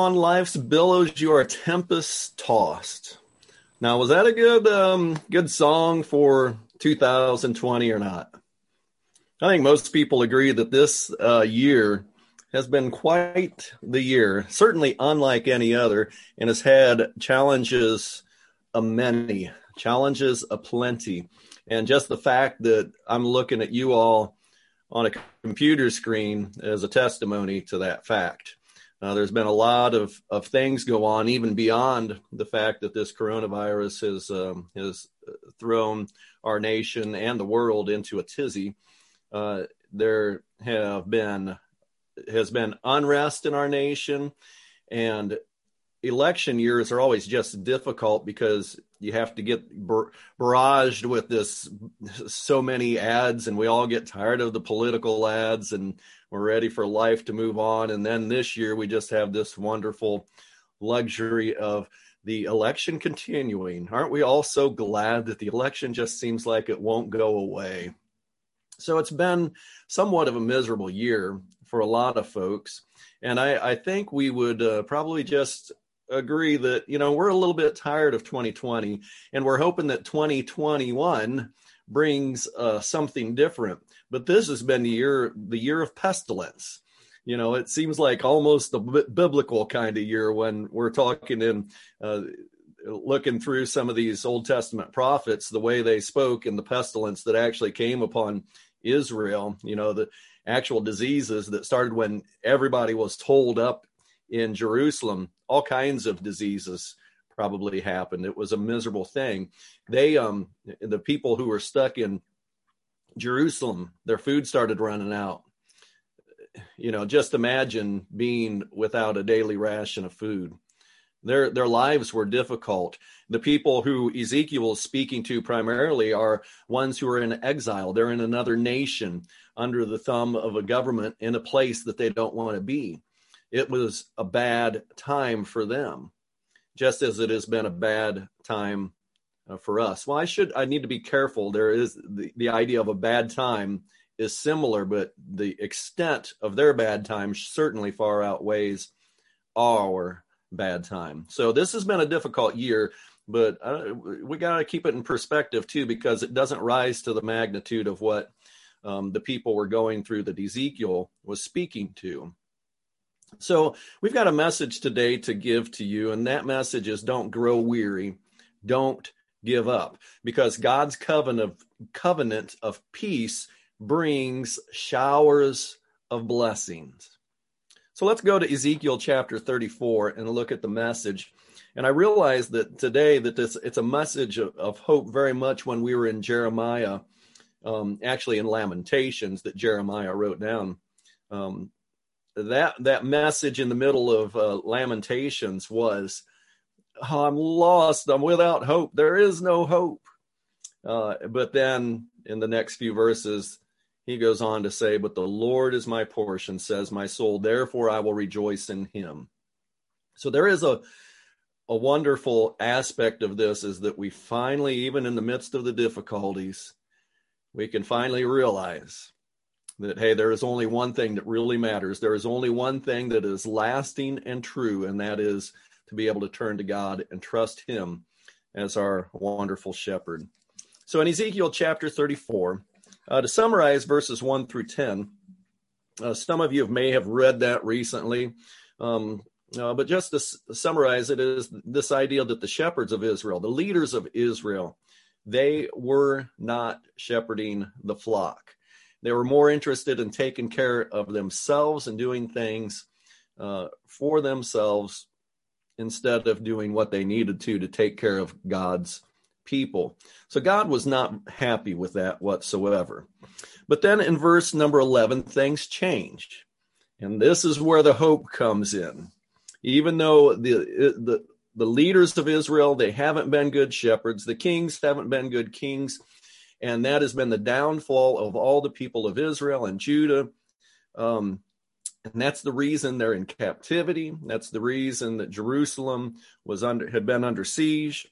on life's billows you are tempest tossed. Now, was that a good um, good song for 2020 or not? I think most people agree that this uh, year has been quite the year, certainly unlike any other, and has had challenges a many, challenges a plenty. And just the fact that I'm looking at you all on a computer screen is a testimony to that fact. Uh, there's been a lot of, of things go on, even beyond the fact that this coronavirus has um, has thrown our nation and the world into a tizzy. Uh, there have been has been unrest in our nation, and election years are always just difficult because you have to get bar- barraged with this so many ads and we all get tired of the political ads and we're ready for life to move on. And then this year we just have this wonderful luxury of the election continuing. Aren't we all so glad that the election just seems like it won't go away? So it's been somewhat of a miserable year for a lot of folks. And I, I think we would uh, probably just agree that you know we're a little bit tired of 2020 and we're hoping that 2021 brings uh, something different. But this has been the year the year of pestilence. You know it seems like almost a b- biblical kind of year when we're talking and uh, looking through some of these old testament prophets the way they spoke and the pestilence that actually came upon israel you know the actual diseases that started when everybody was told up in Jerusalem, all kinds of diseases probably happened. It was a miserable thing. They, um, the people who were stuck in Jerusalem, their food started running out. You know, just imagine being without a daily ration of food. Their their lives were difficult. The people who Ezekiel is speaking to primarily are ones who are in exile. They're in another nation under the thumb of a government in a place that they don't want to be it was a bad time for them, just as it has been a bad time uh, for us. Well, I should, I need to be careful. There is the, the idea of a bad time is similar, but the extent of their bad time certainly far outweighs our bad time. So this has been a difficult year, but uh, we got to keep it in perspective too, because it doesn't rise to the magnitude of what um, the people were going through that Ezekiel was speaking to. So we've got a message today to give to you, and that message is don't grow weary, don't give up, because God's covenant of, covenant of peace brings showers of blessings. So let's go to Ezekiel chapter 34 and look at the message. And I realize that today that this it's a message of, of hope very much when we were in Jeremiah, um, actually in Lamentations that Jeremiah wrote down. Um, that that message in the middle of uh, lamentations was oh, i'm lost. I'm without hope. There is no hope. Uh, but then in the next few verses he goes on to say but the lord is my portion says my soul. Therefore i will rejoice in him. So there is a a wonderful aspect of this is that we finally even in the midst of the difficulties we can finally realize that hey there is only one thing that really matters. There is only one thing that is lasting and true and that is to be able to turn to god and trust him as our wonderful shepherd. So in ezekiel chapter 34 uh, to summarize verses 1 through 10 uh, some of you may have read that recently um, uh, but just to s- summarize it is this idea that the shepherds of israel the leaders of israel they were not shepherding the flock they were more interested in taking care of themselves and doing things uh, for themselves instead of doing what they needed to to take care of God's people. So God was not happy with that whatsoever. But then in verse number 11, things change. And this is where the hope comes in. Even though the, the, the leaders of Israel, they haven't been good shepherds, the kings haven't been good kings, and that has been the downfall of all the people of Israel and Judah. Um, and that's the reason they're in captivity. That's the reason that Jerusalem was under had been under siege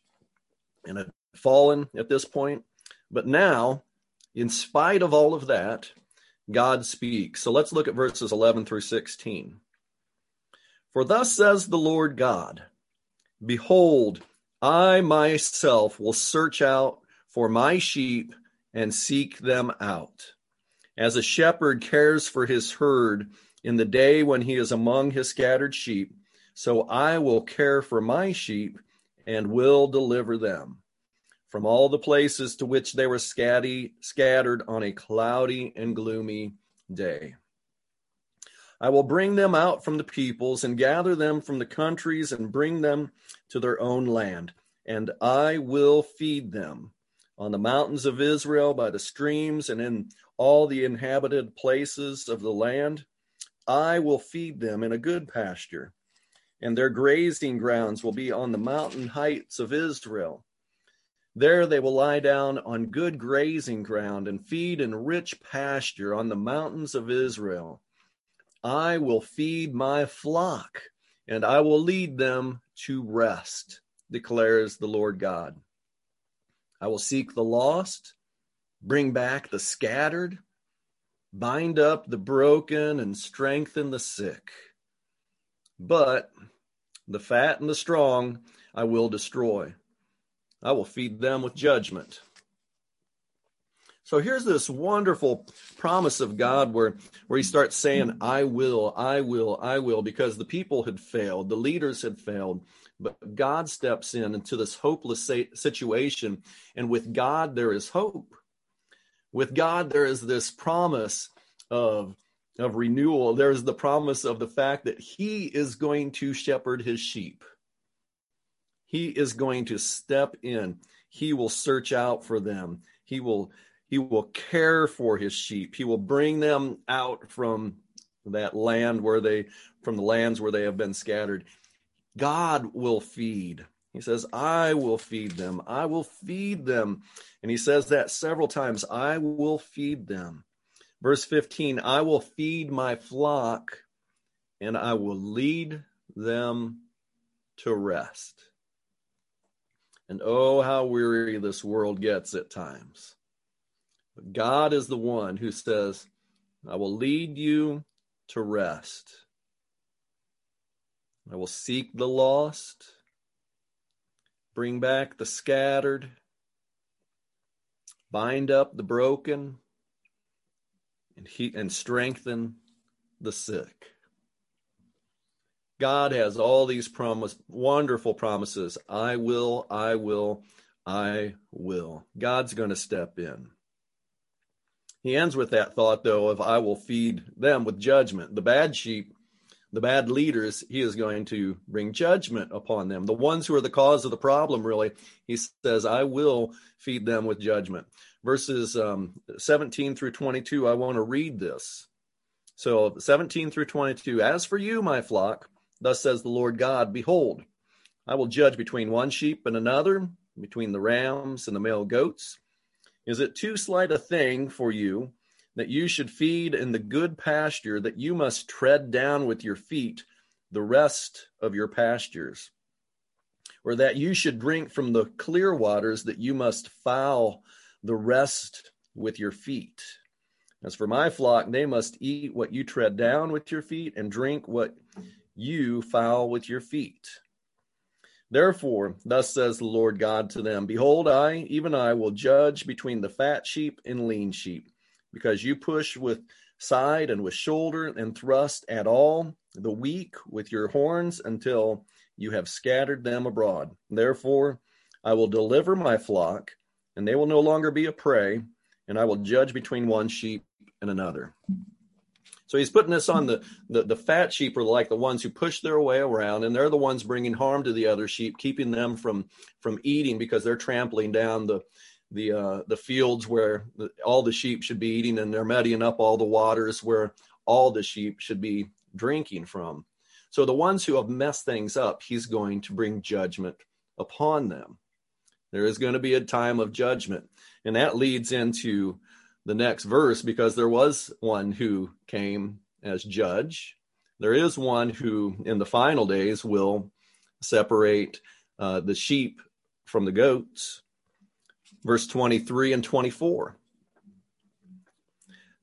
and had fallen at this point. But now, in spite of all of that, God speaks. So let's look at verses 11 through 16. For thus says the Lord God Behold, I myself will search out for my sheep and seek them out. As a shepherd cares for his herd in the day when he is among his scattered sheep, so I will care for my sheep and will deliver them from all the places to which they were scatty, scattered on a cloudy and gloomy day. I will bring them out from the peoples and gather them from the countries and bring them to their own land, and I will feed them on the mountains of Israel, by the streams, and in all the inhabited places of the land. I will feed them in a good pasture, and their grazing grounds will be on the mountain heights of Israel. There they will lie down on good grazing ground and feed in rich pasture on the mountains of Israel. I will feed my flock, and I will lead them to rest, declares the Lord God. I will seek the lost, bring back the scattered, bind up the broken, and strengthen the sick. But the fat and the strong I will destroy. I will feed them with judgment. So here's this wonderful promise of God where, where he starts saying, I will, I will, I will, because the people had failed, the leaders had failed. But God steps in into this hopeless situation. And with God, there is hope. With God, there is this promise of, of renewal. There's the promise of the fact that he is going to shepherd his sheep. He is going to step in. He will search out for them. He will he will care for his sheep. He will bring them out from that land where they, from the lands where they have been scattered. God will feed. He says, I will feed them. I will feed them. And he says that several times I will feed them. Verse 15 I will feed my flock and I will lead them to rest. And oh, how weary this world gets at times. But God is the one who says, I will lead you to rest. I will seek the lost, bring back the scattered, bind up the broken, and, he, and strengthen the sick. God has all these promise, wonderful promises. I will, I will, I will. God's going to step in. He ends with that thought, though, of I will feed them with judgment. The bad sheep, the bad leaders, he is going to bring judgment upon them. The ones who are the cause of the problem, really, he says, I will feed them with judgment. Verses um, 17 through 22, I want to read this. So 17 through 22, as for you, my flock, thus says the Lord God, behold, I will judge between one sheep and another, between the rams and the male goats. Is it too slight a thing for you that you should feed in the good pasture, that you must tread down with your feet the rest of your pastures? Or that you should drink from the clear waters, that you must foul the rest with your feet? As for my flock, they must eat what you tread down with your feet and drink what you foul with your feet. Therefore, thus says the Lord God to them Behold, I, even I, will judge between the fat sheep and lean sheep, because you push with side and with shoulder and thrust at all the weak with your horns until you have scattered them abroad. Therefore, I will deliver my flock, and they will no longer be a prey, and I will judge between one sheep and another. So he's putting this on the, the, the fat sheep are like the ones who push their way around, and they're the ones bringing harm to the other sheep, keeping them from from eating because they're trampling down the the uh, the fields where the, all the sheep should be eating, and they're muddying up all the waters where all the sheep should be drinking from. So the ones who have messed things up, he's going to bring judgment upon them. There is going to be a time of judgment, and that leads into the next verse because there was one who came as judge. There is one who, in the final days, will separate uh, the sheep from the goats. Verse 23 and 24.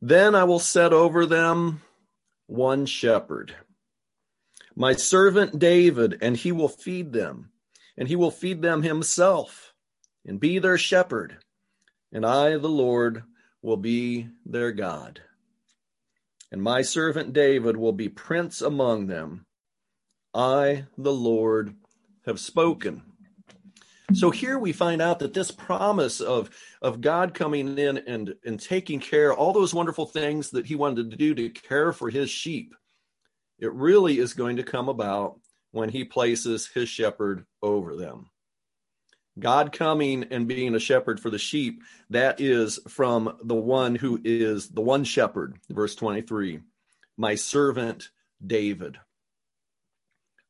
Then I will set over them one shepherd, My servant David, and he will feed them, and he will feed them himself, and be their shepherd. And I, the Lord, will be their God. And my servant David will be prince among them. I, the Lord, have spoken. So here we find out that this promise of, of God coming in and, and taking care, all those wonderful things that he wanted to do to care for his sheep, it really is going to come about when he places his shepherd over them. God coming and being a shepherd for the sheep, that is from the one who is the one shepherd, verse 23, my servant David.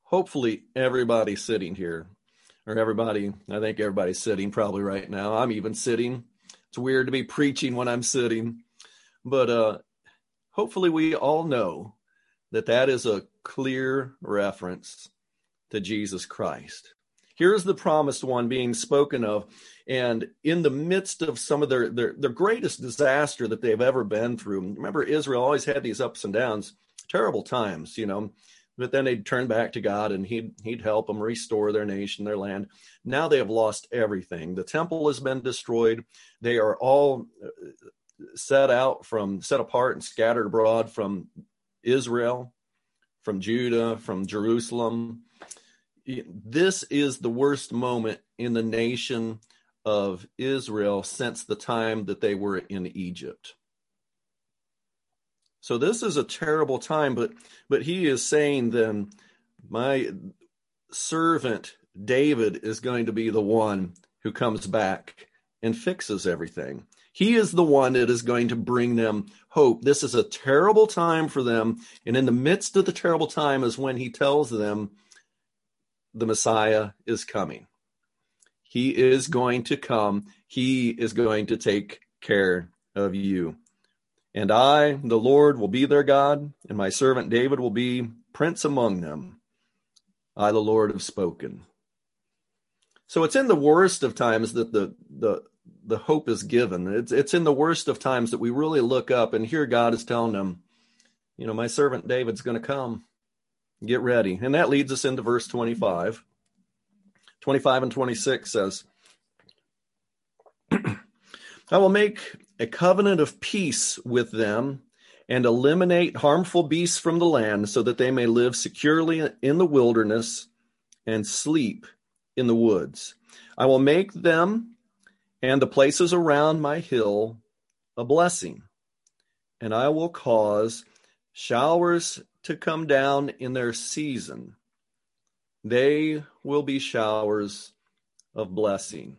Hopefully, everybody sitting here or everybody, I think everybody's sitting probably right now. I'm even sitting. It's weird to be preaching when I'm sitting, but uh, hopefully we all know that that is a clear reference to Jesus Christ. Here's the promised one being spoken of, and in the midst of some of their, their, their greatest disaster that they've ever been through. Remember, Israel always had these ups and downs, terrible times, you know but then they'd turn back to God and he'd he'd help them restore their nation, their land. Now they have lost everything. The temple has been destroyed. They are all uh, set out from set apart and scattered abroad from Israel, from Judah, from Jerusalem. This is the worst moment in the nation of Israel since the time that they were in Egypt. So this is a terrible time, but but he is saying then my servant David is going to be the one who comes back and fixes everything. He is the one that is going to bring them hope. This is a terrible time for them. And in the midst of the terrible time is when he tells them the Messiah is coming. He is going to come. He is going to take care of you. And I, the Lord, will be their God, and my servant David will be prince among them. I, the Lord, have spoken. So it's in the worst of times that the the the hope is given. It's it's in the worst of times that we really look up and hear God is telling them, you know, my servant David's going to come. Get ready. And that leads us into verse 25. 25 and 26 says, I will make a covenant of peace with them and eliminate harmful beasts from the land so that they may live securely in the wilderness and sleep in the woods. I will make them and the places around my hill a blessing, and I will cause showers to come down in their season. They will be showers of blessing.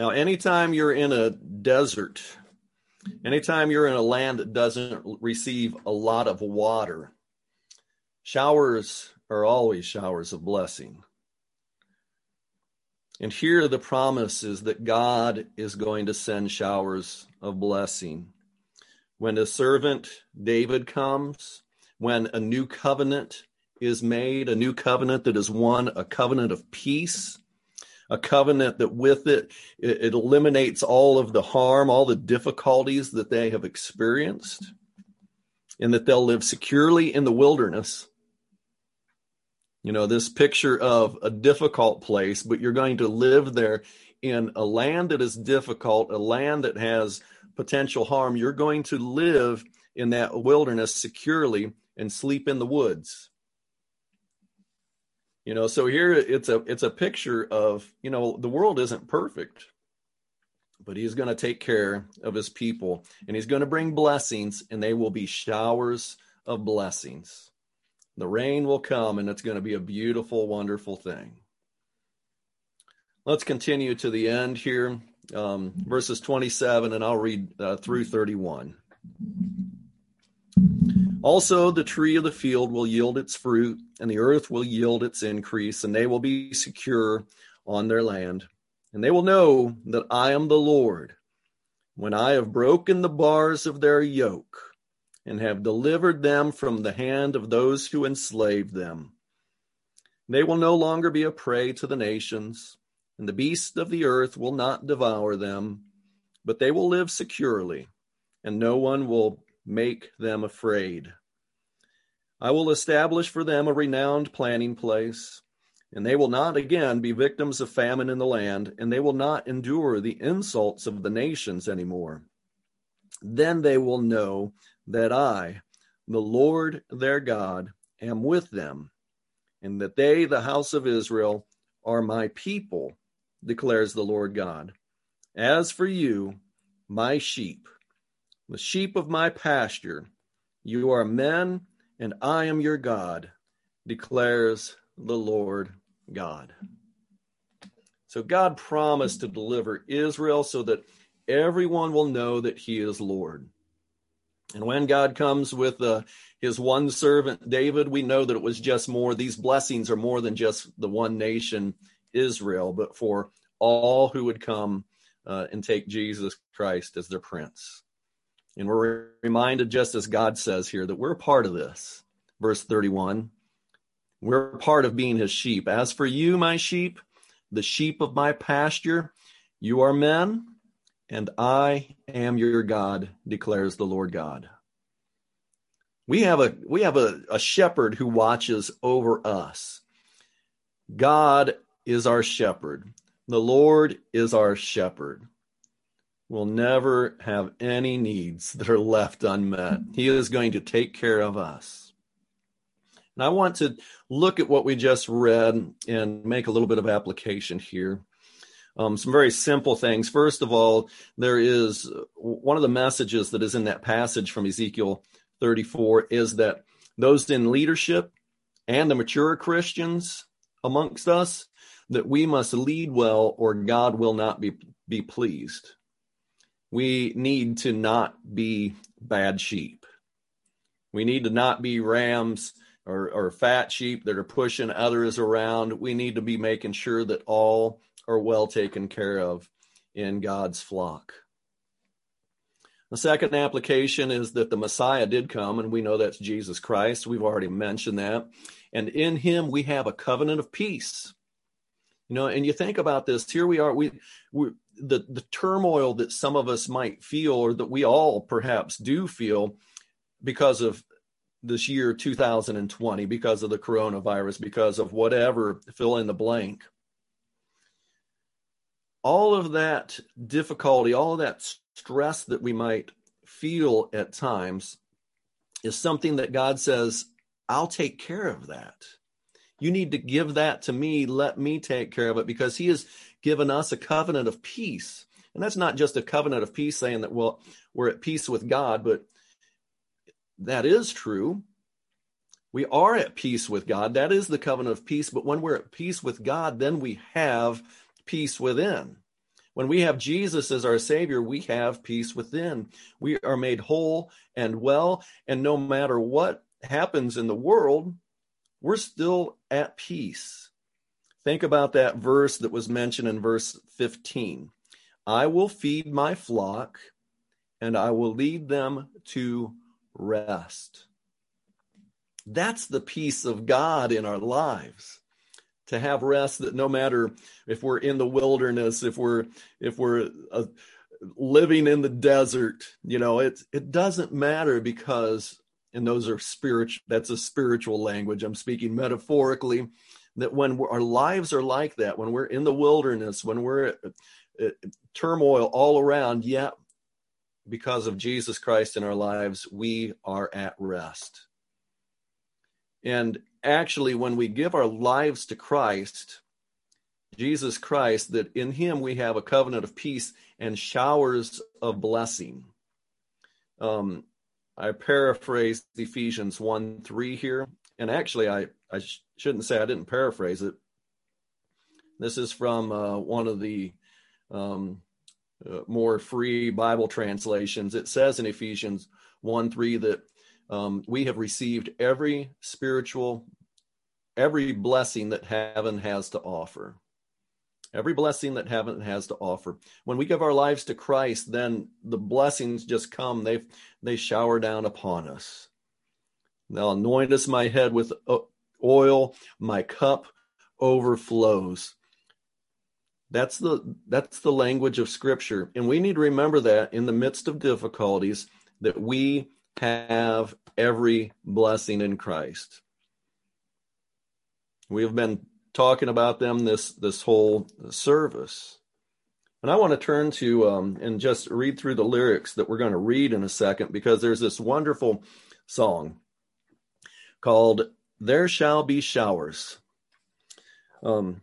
Now, anytime you're in a desert, anytime you're in a land that doesn't receive a lot of water, showers are always showers of blessing. And here the promise is that God is going to send showers of blessing. When a servant David comes, when a new covenant is made, a new covenant that is one, a covenant of peace, a covenant that with it, it, it eliminates all of the harm, all the difficulties that they have experienced, and that they'll live securely in the wilderness. You know, this picture of a difficult place, but you're going to live there in a land that is difficult, a land that has potential harm. You're going to live in that wilderness securely and sleep in the woods. You know, so here it's a it's a picture of, you know, the world isn't perfect, but he's going to take care of his people and he's going to bring blessings and they will be showers of blessings. The rain will come and it's going to be a beautiful, wonderful thing. Let's continue to the end here, um, verses 27, and I'll read uh, through 31. Also, the tree of the field will yield its fruit, and the earth will yield its increase, and they will be secure on their land. And they will know that I am the Lord when I have broken the bars of their yoke and have delivered them from the hand of those who enslaved them. They will no longer be a prey to the nations, and the beasts of the earth will not devour them, but they will live securely, and no one will make them afraid. I will establish for them a renowned planting place, and they will not again be victims of famine in the land, and they will not endure the insults of the nations any anymore. Then they will know that I, the Lord their God, am with them, and that they, the house of Israel, are my people, declares the Lord God. As for you, my sheep, the sheep of my pasture, you are men and I am your God, declares the Lord God. So God promised to deliver Israel so that everyone will know that he is Lord. And when God comes with uh, his one servant David, we know that it was just more, these blessings are more than just the one nation, Israel, but for all who would come uh, and take Jesus Christ as their prince. And we're reminded, just as God says here, that we're part of this. Verse 31 We're part of being his sheep. As for you, my sheep, the sheep of my pasture, you are men, and I am your God, declares the Lord God. We have a we have a, a shepherd who watches over us. God is our shepherd. The Lord is our shepherd will never have any needs that are left unmet. He is going to take care of us. And I want to look at what we just read and make a little bit of application here. Um, some very simple things. First of all, there is one of the messages that is in that passage from Ezekiel 34 is that those in leadership and the mature Christians amongst us, that we must lead well or God will not be, be pleased we need to not be bad sheep. We need to not be rams or, or fat sheep that are pushing others around. We need to be making sure that all are well taken care of in God's flock. The second application is that the Messiah did come, and we know that's Jesus Christ. We've already mentioned that. And in him, we have a covenant of peace. You know, and you think about this. Here we are. We, we the the turmoil that some of us might feel, or that we all perhaps do feel, because of this year 2020, because of the coronavirus, because of whatever, fill in the blank. All of that difficulty, all of that stress that we might feel at times is something that God says, I'll take care of that. You need to give that to me. Let me take care of it because he has given us a covenant of peace. And that's not just a covenant of peace saying that, well, we're at peace with God, but that is true. We are at peace with God. That is the covenant of peace. But when we're at peace with God, then we have peace within. When we have Jesus as our Savior, we have peace within. We are made whole and well. And no matter what happens in the world, we're still at peace. Think about that verse that was mentioned in verse 15. I will feed my flock and I will lead them to rest. That's the peace of God in our lives. To have rest that no matter if we're in the wilderness, if we're if we're uh, living in the desert, you know, it it doesn't matter because and those are spiritual that's a spiritual language. I'm speaking metaphorically that when our lives are like that when we're in the wilderness when we're at, at turmoil all around yet because of jesus christ in our lives we are at rest. And actually when we give our lives to christ jesus christ that in him we have a covenant of peace and showers of blessing. Um, I paraphrased Ephesians 1 3 here. And actually, I, I sh- shouldn't say I didn't paraphrase it. This is from uh, one of the um, uh, more free Bible translations. It says in Ephesians 1 3 that um, we have received every spiritual, every blessing that heaven has to offer every blessing that heaven has to offer. When we give our lives to Christ, then the blessings just come. They they shower down upon us. They'll anoint us my head with uh, oil, my cup overflows. That's the that's the language of scripture. And we need to remember that in the midst of difficulties that we have every blessing in Christ. We have been talking about them this this whole service. And I want to turn to um, and just read through the lyrics that we're going to read in a second because there's this wonderful song called There Shall Be Showers. Um,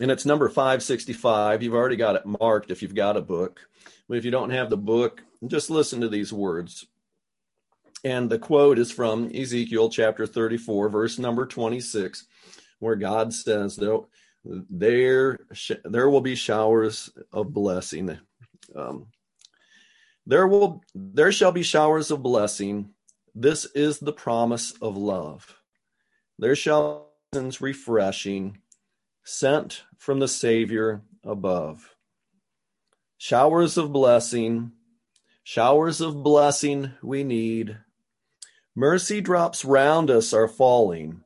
and it's number 565. You've already got it marked if you've got a book. But if you don't have the book, just listen to these words. And the quote is from Ezekiel chapter 34, verse number 26, where God says, there, there will be showers of blessing. Um, there will there shall be showers of blessing. This is the promise of love. There shall be refreshing sent from the Savior above. Showers of blessing, showers of blessing we need. Mercy drops round us are falling,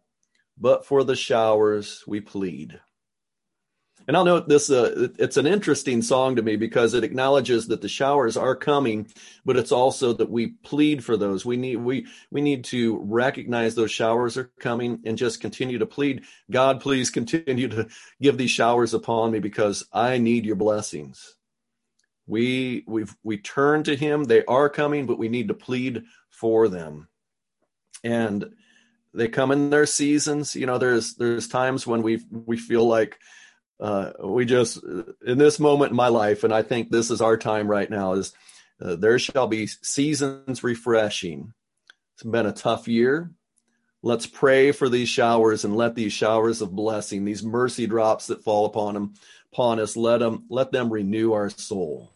but for the showers we plead. And I'll note this, uh, it's an interesting song to me because it acknowledges that the showers are coming, but it's also that we plead for those. We need, we, we need to recognize those showers are coming and just continue to plead. God, please continue to give these showers upon me because I need your blessings. We, we've, we turn to him. They are coming, but we need to plead for them. And they come in their seasons. You know, there's, there's times when we, we feel like, uh, we just in this moment in my life, and I think this is our time right now. Is uh, there shall be seasons refreshing. It's been a tough year. Let's pray for these showers and let these showers of blessing, these mercy drops that fall upon them, upon us, let them let them renew our soul.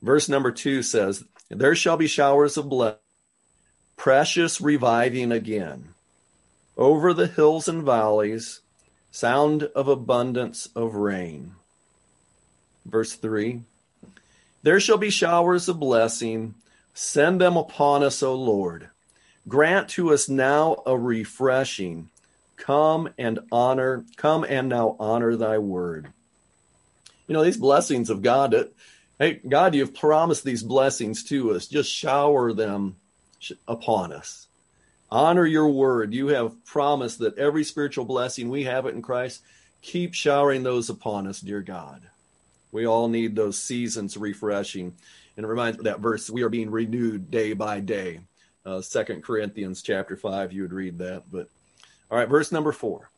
Verse number two says, "There shall be showers of blessing, precious reviving again, over the hills and valleys." sound of abundance of rain. Verse 3 There shall be showers of blessing. Send them upon us, O Lord. Grant to us now a refreshing. Come and honor, come and now honor thy word. You know, these blessings of God, hey, God, you've promised these blessings to us. Just shower them upon us honor your word. You have promised that every spiritual blessing we have it in Christ. Keep showering those upon us, dear God. We all need those seasons refreshing. And it reminds me that verse, we are being renewed day by day. Uh, Second Corinthians chapter 5, you would read that. But all right, verse number 4.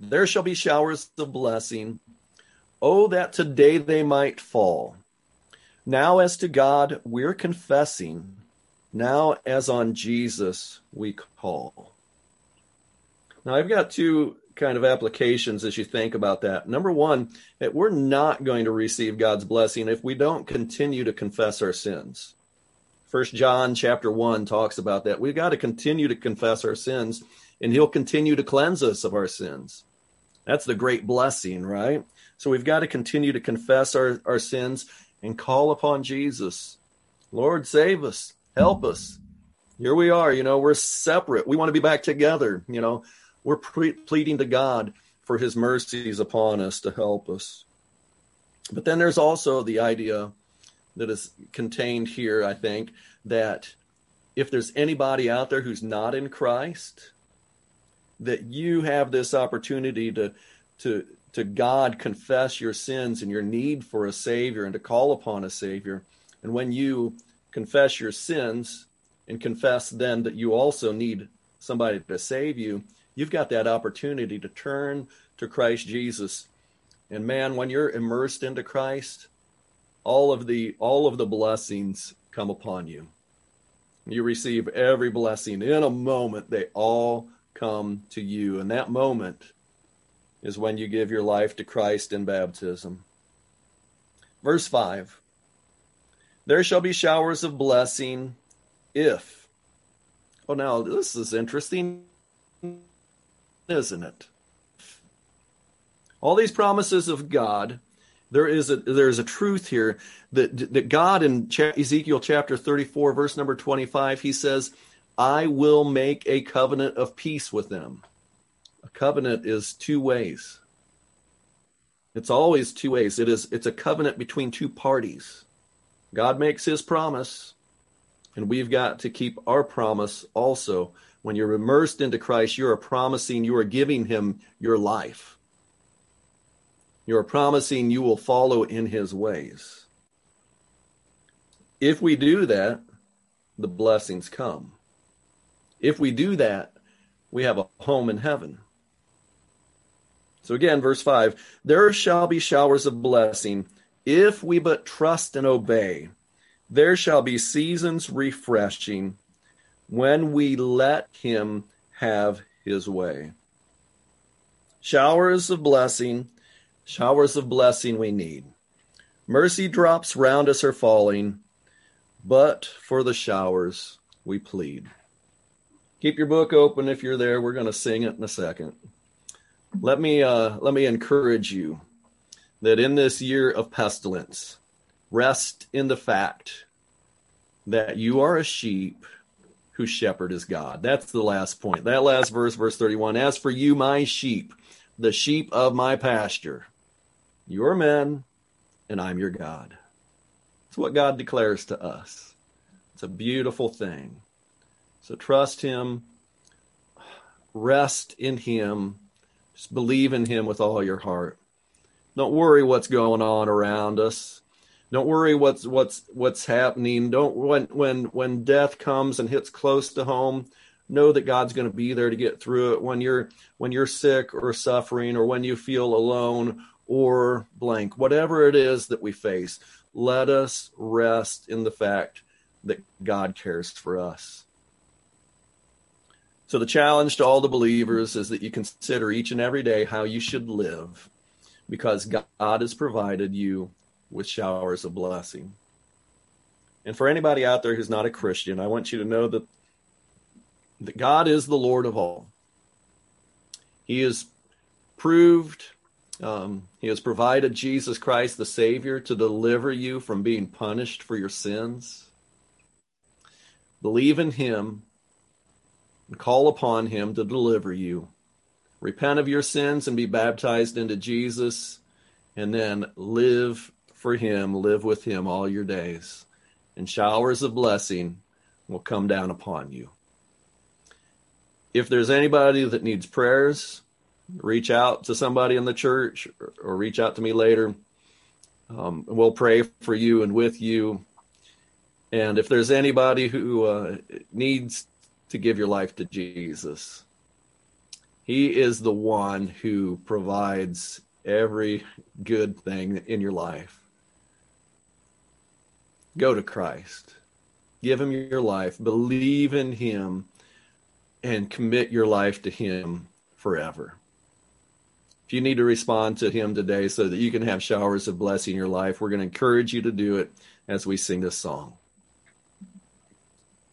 There shall be showers of blessing. Oh, that today they might fall. Now, as to God, we're confessing now, as on Jesus, we call. Now, I've got two kind of applications as you think about that. Number one, that we're not going to receive God's blessing if we don't continue to confess our sins. First John chapter one talks about that. We've got to continue to confess our sins, and He'll continue to cleanse us of our sins. That's the great blessing, right? So we've got to continue to confess our, our sins and call upon Jesus. Lord, save us. Help us. Here we are, you know, we're separate. We want to be back together, you know. We're pre- pleading to God for his mercies upon us to help us. But then there's also the idea that is contained here, I think, that if there's anybody out there who's not in Christ, that you have this opportunity to to to God confess your sins and your need for a savior and to call upon a savior. And when you confess your sins and confess then that you also need somebody to save you, you've got that opportunity to turn to Christ Jesus. And man, when you're immersed into Christ, all of the all of the blessings come upon you. You receive every blessing in a moment. They all come to you. And that moment is when you give your life to Christ in baptism. Verse 5 there shall be showers of blessing if. Oh, now this is interesting, isn't it? All these promises of God, there is a there is a truth here that that God in Ezekiel chapter 34 verse number 25 he says, "I will make a covenant of peace with them." A covenant is two ways. It's always two ways. It is it's a covenant between two parties. God makes his promise, And we've got to keep our promise also. When you're immersed into Christ, you are promising, you are giving him your life. You are promising you will follow in his ways. If we do that, the blessings come. If we do that, we have a home in heaven. So again, verse 5 There shall be showers of blessing if we but trust and obey. There shall be seasons refreshing when we let him have his way. Showers of blessing, showers of blessing we need. Mercy drops round us are falling, but for the showers we plead. Keep your book open if you're there. We're going to sing it in a second. Let me uh, let me encourage you that in this year of pestilence, Rest in the fact that you are a sheep whose shepherd is God. That's the last point. That last verse, verse 31. As for you, my sheep, the sheep of my pasture, you are men, and I'm your God. It's what God declares to us. It's a beautiful thing. So trust Him, rest in Him, just believe in Him with all your heart. Don't worry what's going on around us. Don't worry what's what's what's happening. Don't when when when death comes and hits close to home, know that God's going to be there to get through it. When you're when you're sick or suffering or when you feel alone or blank, whatever it is that we face, let us rest in the fact that God cares for us. So the challenge to all the believers is that you consider each and every day how you should live because God has provided you with showers of blessing. And for anybody out there who's not a Christian, I want you to know that, that God is the Lord of all. He has proved, um, He has provided Jesus Christ, the Savior, to deliver you from being punished for your sins. Believe in Him and call upon Him to deliver you. Repent of your sins and be baptized into Jesus, and then live for him, live with him all your days, and showers of blessing will come down upon you. If there's anybody that needs prayers, reach out to somebody in the church or, reach out to me later. Um, we'll pray for you and with you. And if there's anybody who uh, needs to give your life to Jesus, He is the one who provides every good thing in your life. Go to Christ. Give him your life. Believe in him and commit your life to him forever. If you need to respond to him today so that you can have showers of blessing in your life, we're going to encourage you to do it as we sing this song.